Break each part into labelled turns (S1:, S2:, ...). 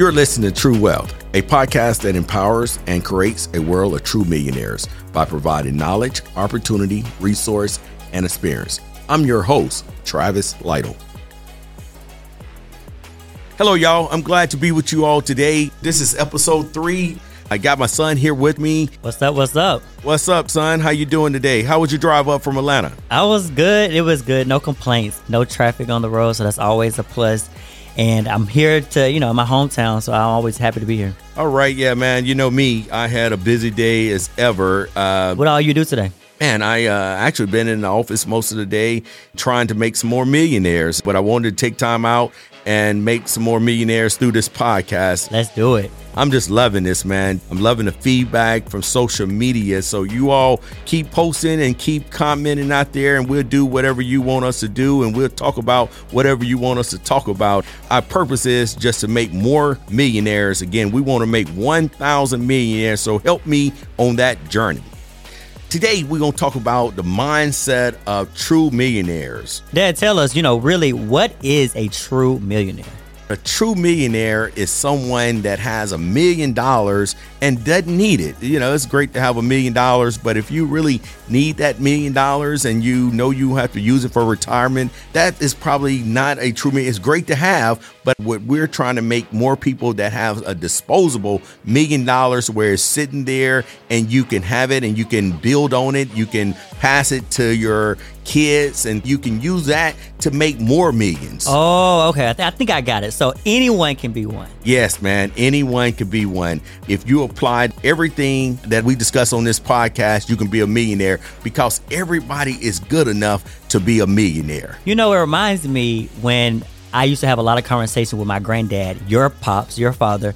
S1: You're listening to True Wealth, a podcast that empowers and creates a world of true millionaires by providing knowledge, opportunity, resource, and experience. I'm your host, Travis Lytle. Hello, y'all. I'm glad to be with you all today. This is episode three. I got my son here with me.
S2: What's up? What's up?
S1: What's up, son? How you doing today? How was your drive up from Atlanta?
S2: I was good. It was good. No complaints. No traffic on the road, so that's always a plus. And I'm here to, you know, my hometown, so I'm always happy to be here.
S1: All right, yeah, man. You know me. I had a busy day as ever.
S2: Uh, what all you do today?
S1: Man, I uh, actually been in the office most of the day trying to make some more millionaires, but I wanted to take time out and make some more millionaires through this podcast.
S2: Let's do it.
S1: I'm just loving this, man. I'm loving the feedback from social media. So you all keep posting and keep commenting out there, and we'll do whatever you want us to do, and we'll talk about whatever you want us to talk about. Our purpose is just to make more millionaires. Again, we want to make 1,000 millionaires. So help me on that journey. Today, we're going to talk about the mindset of true millionaires.
S2: Dad, tell us, you know, really, what is a true millionaire?
S1: A true millionaire is someone that has a million dollars and doesn't need it. You know, it's great to have a million dollars, but if you really need that million dollars and you know you have to use it for retirement, that is probably not a true millionaire. It's great to have, but what we're trying to make more people that have a disposable million dollars where it's sitting there and you can have it and you can build on it, you can pass it to your kids, and you can use that to make more millions.
S2: Oh, okay. I, th- I, think I got it. So anyone can be one.
S1: Yes, man. Anyone can be one. If you applied everything that we discuss on this podcast, you can be a millionaire because everybody is good enough to be a millionaire.
S2: You know, it reminds me when I used to have a lot of conversation with my granddad, your pops, your father,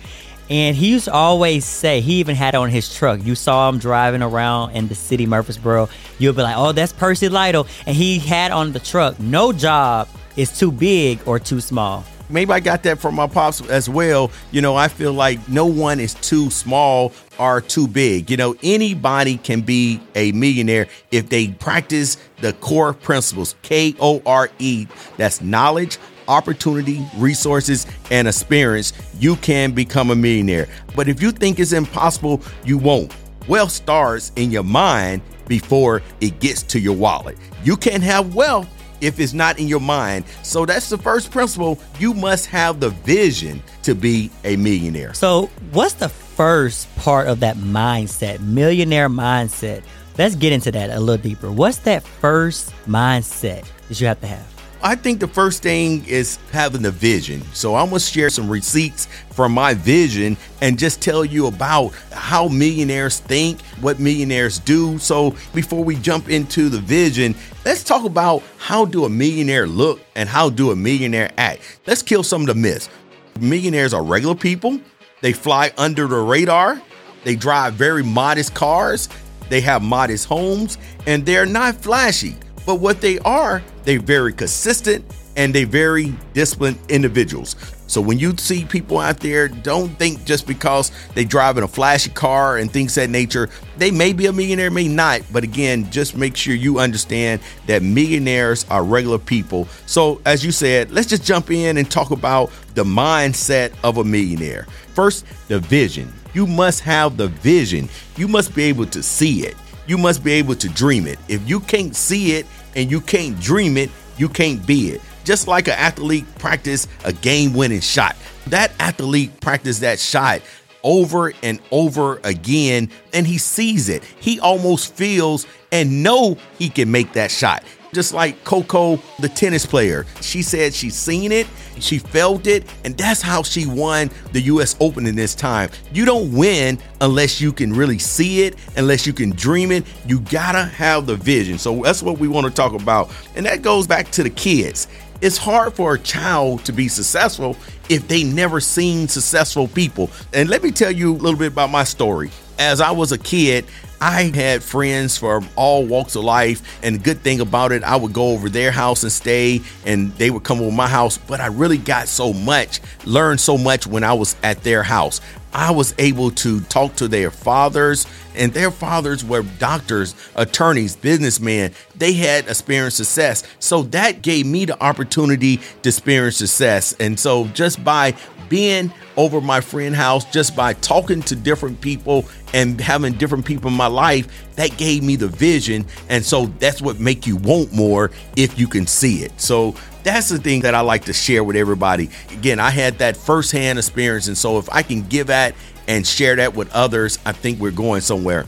S2: and he used to always say, he even had on his truck. You saw him driving around in the city, Murfreesboro. You'll be like, oh, that's Percy Lytle. And he had on the truck, no job is too big or too small.
S1: Maybe I got that from my pops as well. You know, I feel like no one is too small or too big. You know, anybody can be a millionaire if they practice the core principles K O R E. That's knowledge, opportunity, resources, and experience, you can become a millionaire. But if you think it's impossible, you won't. Wealth starts in your mind before it gets to your wallet. You can't have wealth if it's not in your mind. So that's the first principle. You must have the vision to be a millionaire.
S2: So, what's the first part of that mindset, millionaire mindset? Let's get into that a little deeper. What's that first mindset that you have to have?
S1: I think the first thing is having the vision. So I'm gonna share some receipts from my vision and just tell you about how millionaires think, what millionaires do. So before we jump into the vision, let's talk about how do a millionaire look and how do a millionaire act. Let's kill some of the myths. Millionaires are regular people. They fly under the radar. They drive very modest cars. They have modest homes and they're not flashy. But what they are, they're very consistent and they very disciplined individuals. So when you see people out there, don't think just because they drive in a flashy car and things that nature, they may be a millionaire, may not. But again, just make sure you understand that millionaires are regular people. So as you said, let's just jump in and talk about the mindset of a millionaire. First, the vision. You must have the vision. You must be able to see it you must be able to dream it. If you can't see it and you can't dream it, you can't be it. Just like an athlete practice a game winning shot. That athlete practice that shot over and over again and he sees it. He almost feels and know he can make that shot just like Coco, the tennis player. She said she's seen it, she felt it, and that's how she won the US Open in this time. You don't win unless you can really see it, unless you can dream it. You gotta have the vision. So that's what we want to talk about. And that goes back to the kids. It's hard for a child to be successful if they never seen successful people. And let me tell you a little bit about my story. As I was a kid, I had friends from all walks of life, and the good thing about it, I would go over their house and stay, and they would come over my house. But I really got so much, learned so much when I was at their house. I was able to talk to their fathers, and their fathers were doctors, attorneys, businessmen. They had experienced success. So that gave me the opportunity to experience success. And so just by being over my friend house just by talking to different people and having different people in my life that gave me the vision. And so that's what make you want more if you can see it. So that's the thing that i like to share with everybody. Again i had that firsthand experience. And so if i can give that and share that with others i think we're going somewhere.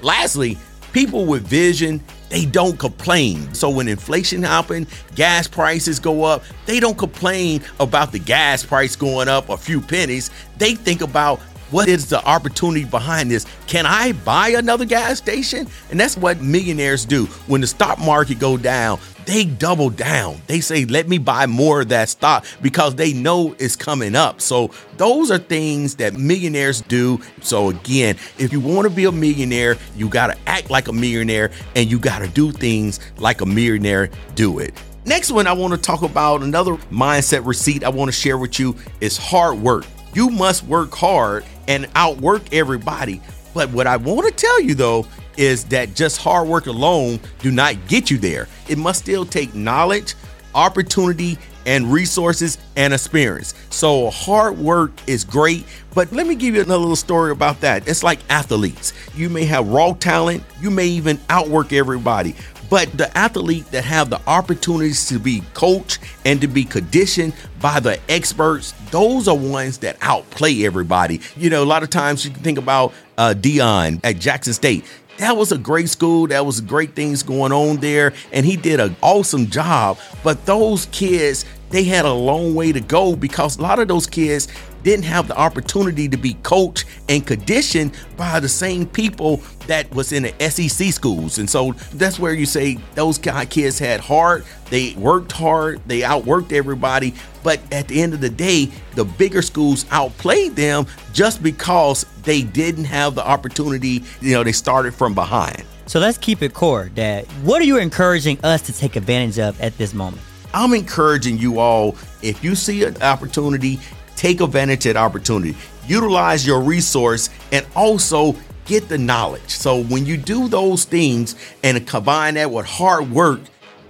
S1: Lastly people with vision they don't complain. So when inflation happens, gas prices go up, they don't complain about the gas price going up a few pennies. They think about what is the opportunity behind this? Can I buy another gas station? And that's what millionaires do. When the stock market go down, they double down. They say, let me buy more of that stock because they know it's coming up. So those are things that millionaires do. So again, if you want to be a millionaire, you got to act like a millionaire and you got to do things like a millionaire do it. Next one I want to talk about another mindset receipt I want to share with you is hard work. You must work hard and outwork everybody. But what I want to tell you though is that just hard work alone do not get you there. It must still take knowledge, opportunity, and resources and experience. So hard work is great, but let me give you another little story about that. It's like athletes. You may have raw talent, you may even outwork everybody, but the athlete that have the opportunities to be coached and to be conditioned by the experts, those are ones that outplay everybody. You know, a lot of times you can think about uh, Deion at Jackson State. That was a great school. That was great things going on there. And he did an awesome job. But those kids, they had a long way to go because a lot of those kids didn't have the opportunity to be coached and conditioned by the same people that was in the SEC schools. And so that's where you say those kids had heart, they worked hard, they outworked everybody, but at the end of the day, the bigger schools outplayed them just because they didn't have the opportunity, you know, they started from behind.
S2: So let's keep it core, Dad. What are you encouraging us to take advantage of at this moment?
S1: I'm encouraging you all if you see an opportunity take advantage of that opportunity, utilize your resource, and also get the knowledge. So when you do those things and combine that with hard work,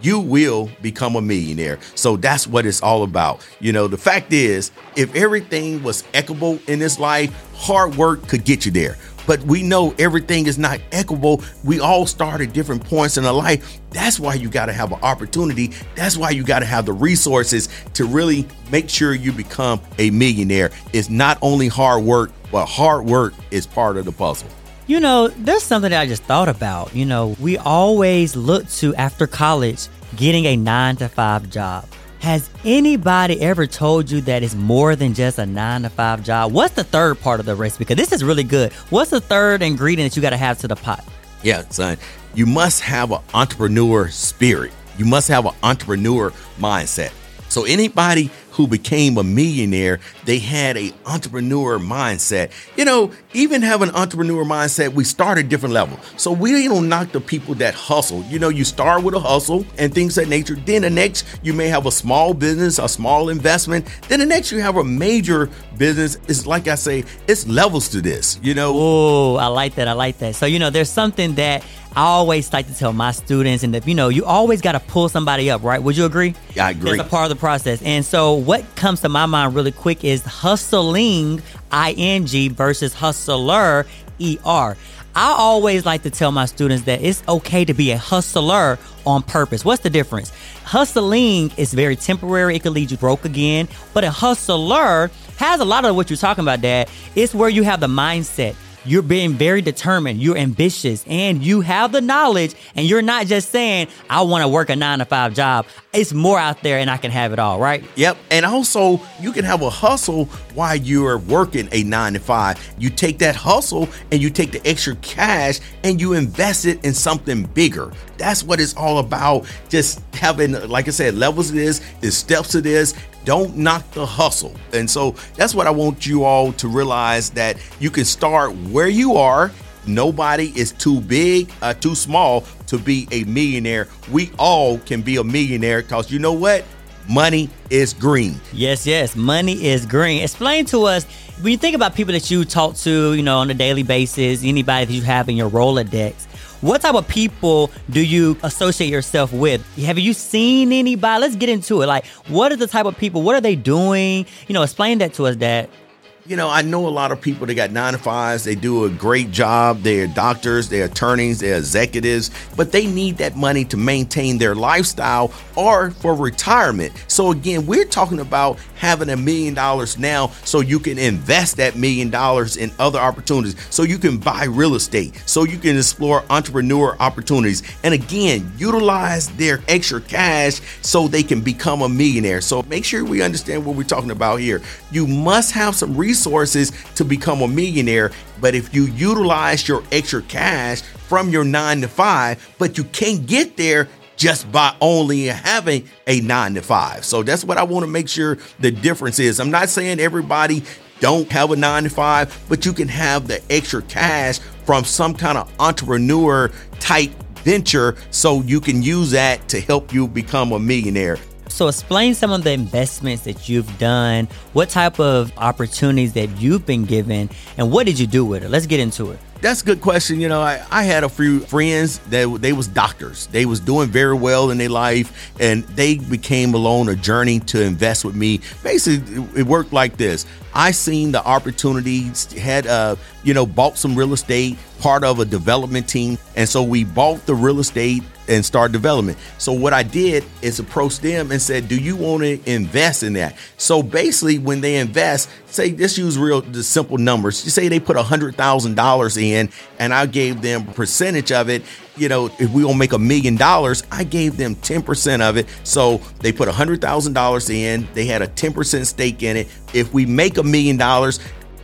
S1: you will become a millionaire. So that's what it's all about. You know, the fact is, if everything was equitable in this life, hard work could get you there but we know everything is not equitable. We all start at different points in our life. That's why you got to have an opportunity. That's why you got to have the resources to really make sure you become a millionaire. It's not only hard work, but hard work is part of the puzzle.
S2: You know, there's something that I just thought about. You know, we always look to after college getting a nine to five job. Has anybody ever told you that it's more than just a nine to five job? What's the third part of the recipe? Because this is really good. What's the third ingredient that you got to have to the pot?
S1: Yeah, son. You must have an entrepreneur spirit. You must have an entrepreneur mindset. So anybody who became a millionaire, they had a entrepreneur mindset. You know, even have an entrepreneur mindset, we start at different level. So we don't knock the people that hustle. You know, you start with a hustle and things that nature. Then the next, you may have a small business, a small investment. Then the next, you have a major business. It's like I say, it's levels to this. You know.
S2: Oh, I like that. I like that. So you know, there's something that I always like to tell my students, and that you know, you always got to pull somebody up, right? Would you agree?
S1: Yeah, I agree.
S2: It's a part of the process. And so, what comes to my mind really quick is hustling, ing versus hustler, er. I always like to tell my students that it's okay to be a hustler on purpose. What's the difference? Hustling is very temporary. It could lead you broke again. But a hustler has a lot of what you're talking about, Dad. It's where you have the mindset you're being very determined, you're ambitious, and you have the knowledge, and you're not just saying, I want to work a nine to five job. It's more out there, and I can have it all, right?
S1: Yep. And also, you can have a hustle while you're working a nine to five. You take that hustle and you take the extra cash and you invest it in something bigger. That's what it's all about. Just having, like I said, levels of this, is steps to this, don't knock the hustle. And so that's what I want you all to realize that you can start where you are. Nobody is too big, uh, too small to be a millionaire. We all can be a millionaire because you know what? Money is green.
S2: Yes, yes, money is green. Explain to us When you think about people that you talk to, you know, on a daily basis, anybody that you have in your Rolodex, what type of people do you associate yourself with? Have you seen anybody? Let's get into it. Like, what are the type of people? What are they doing? You know, explain that to us, Dad
S1: you know, I know a lot of people that got nine to fives. They do a great job. They're doctors, they're attorneys, they're executives, but they need that money to maintain their lifestyle or for retirement. So, again, we're talking about having a million dollars now so you can invest that million dollars in other opportunities, so you can buy real estate, so you can explore entrepreneur opportunities. And again, utilize their extra cash so they can become a millionaire. So, make sure we understand what we're talking about here. You must have some resources to become a millionaire. But if you utilize your extra cash from your nine to five, but you can't get there just by only having a nine to five. So that's what I want to make sure the difference is. I'm not saying everybody don't have a nine to five, but you can have the extra cash from some kind of entrepreneur type venture so you can use that to help you become a millionaire.
S2: So explain some of the investments that you've done, what type of opportunities that you've been given, and what did you do with it? Let's get into it.
S1: That's a good question. You know, I, I had a few friends that they was doctors. They was doing very well in their life, and they became alone a journey to invest with me. Basically, it worked like this. I seen the opportunities, had uh, you know, bought some real estate, part of a development team, and so we bought the real estate and start development. So what I did is approach them and said, "Do you want to invest in that?" So basically, when they invest, say let's use real the simple numbers. You say they put hundred thousand dollars in, and I gave them a percentage of it. You know, if we gonna make a million dollars, I gave them ten percent of it. So they put hundred thousand dollars in. They had a ten percent stake in it. If we make a million dollars,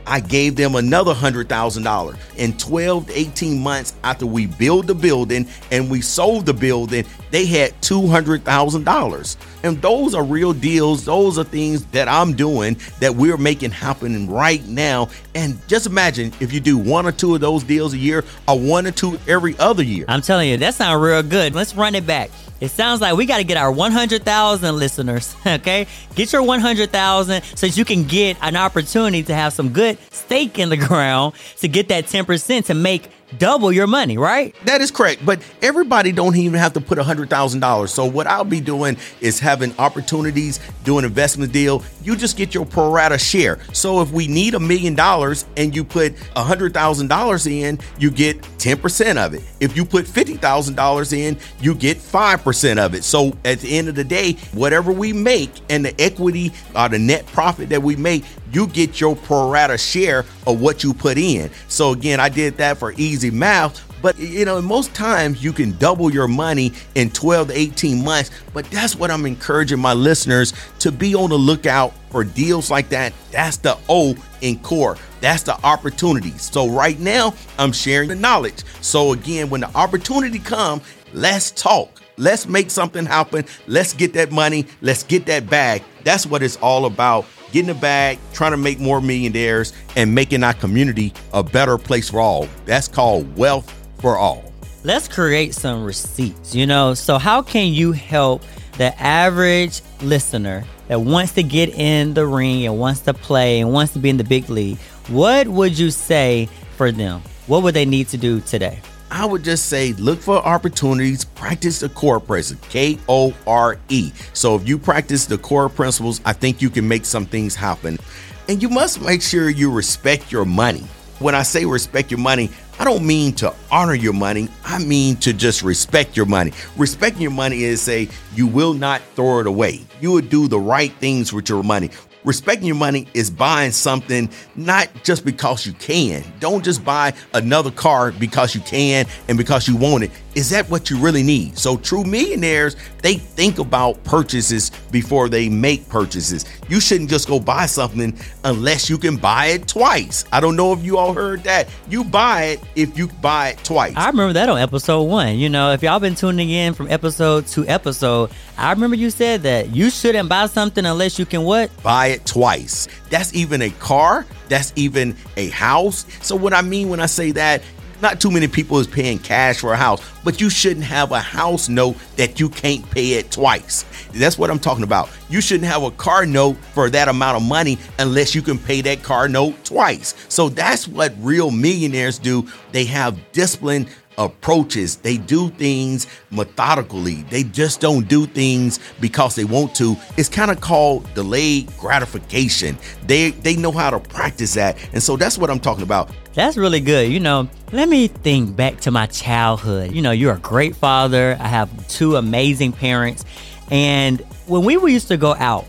S1: I gave them another $100,000. In 12 to 18 months after we built the building and we sold the building, they had $200,000. And those are real deals. Those are things that I'm doing that we're making happen right now. And just imagine if you do one or two of those deals a year or one or two every other year.
S2: I'm telling you, that sounds real good. Let's run it back. It sounds like we got to get our 100,000 listeners, okay? Get your 100,000 so that you can get an opportunity to have some good stake in the ground to get that 10% to make double your money, right?
S1: That is correct. But everybody don't even have to put a hundred thousand dollars. So what I'll be doing is having opportunities, doing investment deal. You just get your pro rata share. So if we need a million dollars and you put a hundred thousand dollars in, you get 10% of it. If you put fifty thousand dollars in, you get five percent of it. So at the end of the day, whatever we make and the equity or the net profit that we make, you get your pro rata share of what you put in. So again, I did that for easy math. But you know, most times you can double your money in 12 to 18 months. But that's what I'm encouraging my listeners to be on the lookout for deals like that. That's the O in core. That's the opportunity. So right now, I'm sharing the knowledge. So again, when the opportunity comes, let's talk. Let's make something happen. Let's get that money. Let's get that bag. That's what it's all about getting a bag, trying to make more millionaires, and making our community a better place for all. That's called wealth for all.
S2: Let's create some receipts, you know? So, how can you help the average listener that wants to get in the ring and wants to play and wants to be in the big league? What would you say for them? What would they need to do today?
S1: I would just say look for opportunities, practice the core principles, K O R E. So if you practice the core principles, I think you can make some things happen. And you must make sure you respect your money. When I say respect your money, I don't mean to honor your money. I mean to just respect your money. Respecting your money is say you will not throw it away. You will do the right things with your money. Respecting your money is buying something not just because you can. Don't just buy another car because you can and because you want it. Is that what you really need? So, true millionaires, they think about purchases before they make purchases. You shouldn't just go buy something unless you can buy it twice. I don't know if you all heard that. You buy it if you buy it twice.
S2: I remember that on episode one. You know, if y'all been tuning in from episode to episode, I remember you said that you shouldn't buy something unless you can what?
S1: Buy it twice. That's even a car, that's even a house. So, what I mean when I say that, not too many people is paying cash for a house, but you shouldn't have a house note that you can't pay it twice. That's what I'm talking about. You shouldn't have a car note for that amount of money unless you can pay that car note twice. So that's what real millionaires do. They have discipline approaches. They do things methodically. They just don't do things because they want to. It's kind of called delayed gratification. They they know how to practice that. And so that's what I'm talking about.
S2: That's really good. You know, let me think back to my childhood. You know, you're a great father. I have two amazing parents. And when we used to go out,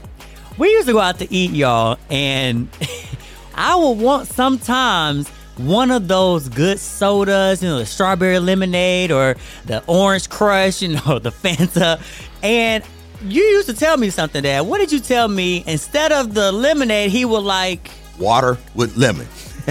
S2: we used to go out to eat, y'all, and I would want sometimes one of those good sodas, you know, the strawberry lemonade or the orange crush, you know, the Fanta. And you used to tell me something, Dad. What did you tell me? Instead of the lemonade, he would like
S1: water with lemon.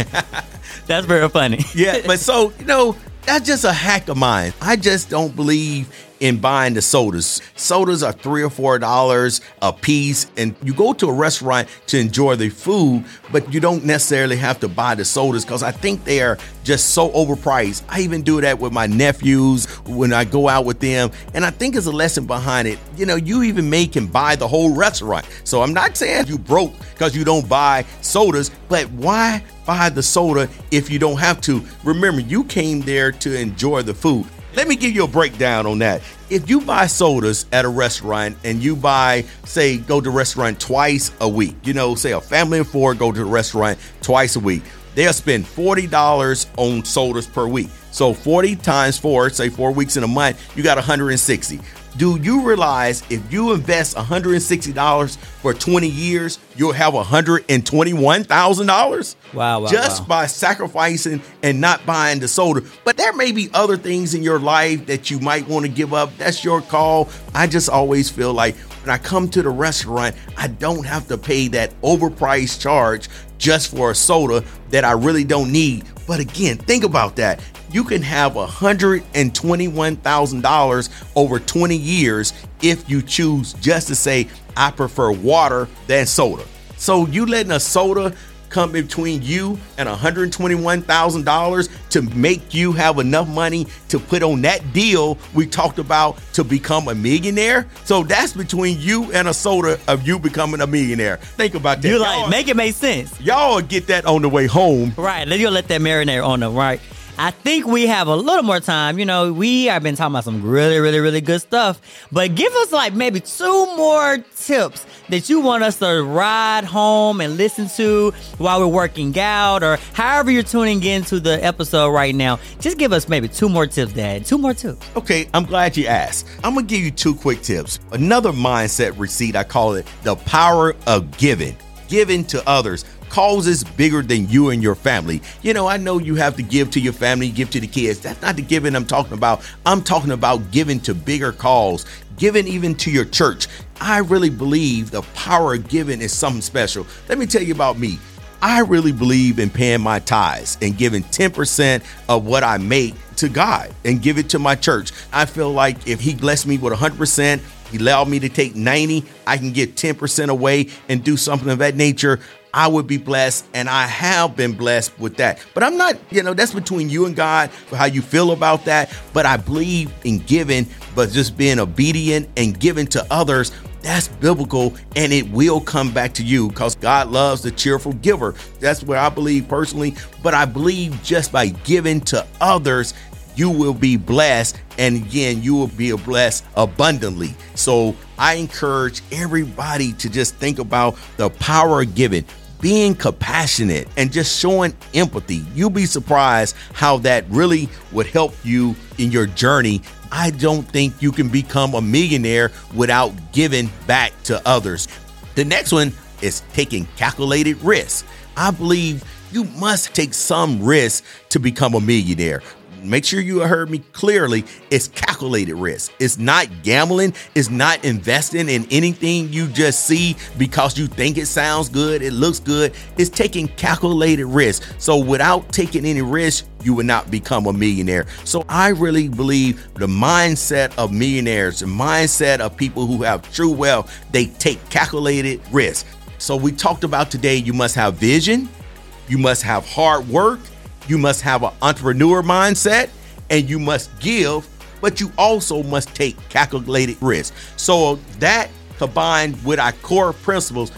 S2: That's very funny.
S1: yeah, but so, you know, that's just a hack of mine. I just don't believe in buying the sodas. Sodas are three or four dollars a piece, and you go to a restaurant to enjoy the food, but you don't necessarily have to buy the sodas because I think they are just so overpriced. I even do that with my nephews when I go out with them, and I think there's a lesson behind it. You know, you even make and buy the whole restaurant. So I'm not saying you broke because you don't buy sodas, but why buy the soda if you don't have to? Remember, you came there to enjoy the food. Let me give you a breakdown on that. If you buy sodas at a restaurant and you buy, say, go to restaurant twice a week, you know, say a family of four go to the restaurant twice a week, they'll spend $40 on sodas per week. So 40 times four, say four weeks in a month, you got 160. Do you realize if you invest $160 for 20 years, you'll have $121,000?
S2: Wow, wow,
S1: Just
S2: wow.
S1: by sacrificing and not buying the soda. But there may be other things in your life that you might want to give up. That's your call. I just always feel like when I come to the restaurant, I don't have to pay that overpriced charge just for a soda that I really don't need. But again, think about that. You can have $121,000 over 20 years if you choose just to say, I prefer water than soda. So you letting a soda come between you and $121,000 to make you have enough money to put on that deal we talked about to become a millionaire. So that's between you and a soda of you becoming a millionaire. Think about that.
S2: You like
S1: Y'all-
S2: make it make sense.
S1: Y'all get that on the way home.
S2: Right. Let you let that marinate on them, right? I think we have a little more time. You know, we have been talking about some really, really, really good stuff. But give us like maybe two more tips that you want us to ride home and listen to while we're working out or however you're tuning into the episode right now. Just give us maybe two more tips, Dad. Two more tips.
S1: Okay, I'm glad you asked. I'm gonna give you two quick tips. Another mindset receipt, I call it the power of giving. Giving to others. Causes bigger than you and your family. You know, I know you have to give to your family, give to the kids. That's not the giving I'm talking about. I'm talking about giving to bigger cause, giving even to your church. I really believe the power of giving is something special. Let me tell you about me. I really believe in paying my tithes and giving 10% of what I make to God and give it to my church. I feel like if He blessed me with 100%, He allowed me to take 90, I can get 10% away and do something of that nature. I would be blessed, and I have been blessed with that. But I'm not, you know, that's between you and God for how you feel about that. But I believe in giving, but just being obedient and giving to others that's biblical and it will come back to you because God loves the cheerful giver. That's where I believe personally. But I believe just by giving to others, you will be blessed. And again, you will be blessed abundantly. So I encourage everybody to just think about the power of giving. Being compassionate and just showing empathy. You'll be surprised how that really would help you in your journey I don't think you can become a millionaire without giving back to others. The next one is taking calculated risks. I believe you must take some risk to become a millionaire. Make sure you heard me clearly. It's calculated risk. It's not gambling. It's not investing in anything you just see because you think it sounds good, it looks good. It's taking calculated risk. So without taking any risk, you would not become a millionaire. So I really believe the mindset of millionaires, the mindset of people who have true wealth, they take calculated risk. So we talked about today you must have vision, you must have hard work, You must have an entrepreneur mindset and you must give, but you also must take calculated risk. So that combined with our core principles,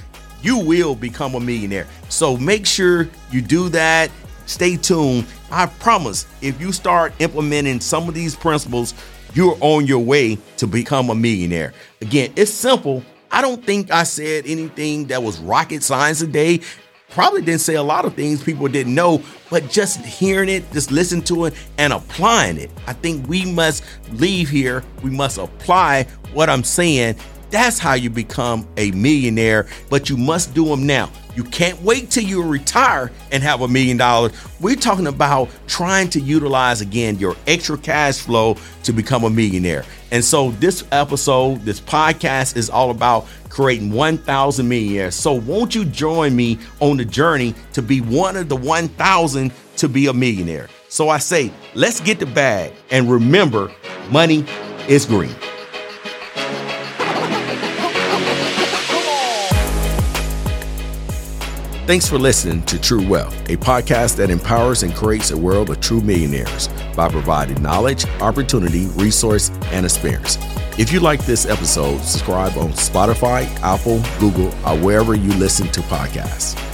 S1: you will become a millionaire. So make sure you do that. Stay tuned. I promise if you start implementing some of these principles, you're on your way to become a millionaire. Again, it's simple. I don't think I said anything that was rocket science today. Probably didn't say a lot of things people didn't know, but just hearing it, just listen to it and applying it. I think we must leave here. We must apply what I'm saying that's how you become a millionaire, but you must do them now. You can't wait till you retire and have a million dollars. We're talking about trying to utilize again your extra cash flow to become a millionaire. And so this episode, this podcast is all about creating 1,000 millionaires. So won't you join me on the journey to be one of the 1,000 to be a millionaire? So I say, let's get the bag and remember, money is green. Thanks for listening to True Wealth, a podcast that empowers and creates a world of true millionaires by providing knowledge, opportunity, resource, and experience. If you like this episode, subscribe on Spotify, Apple, Google, or wherever you listen to podcasts.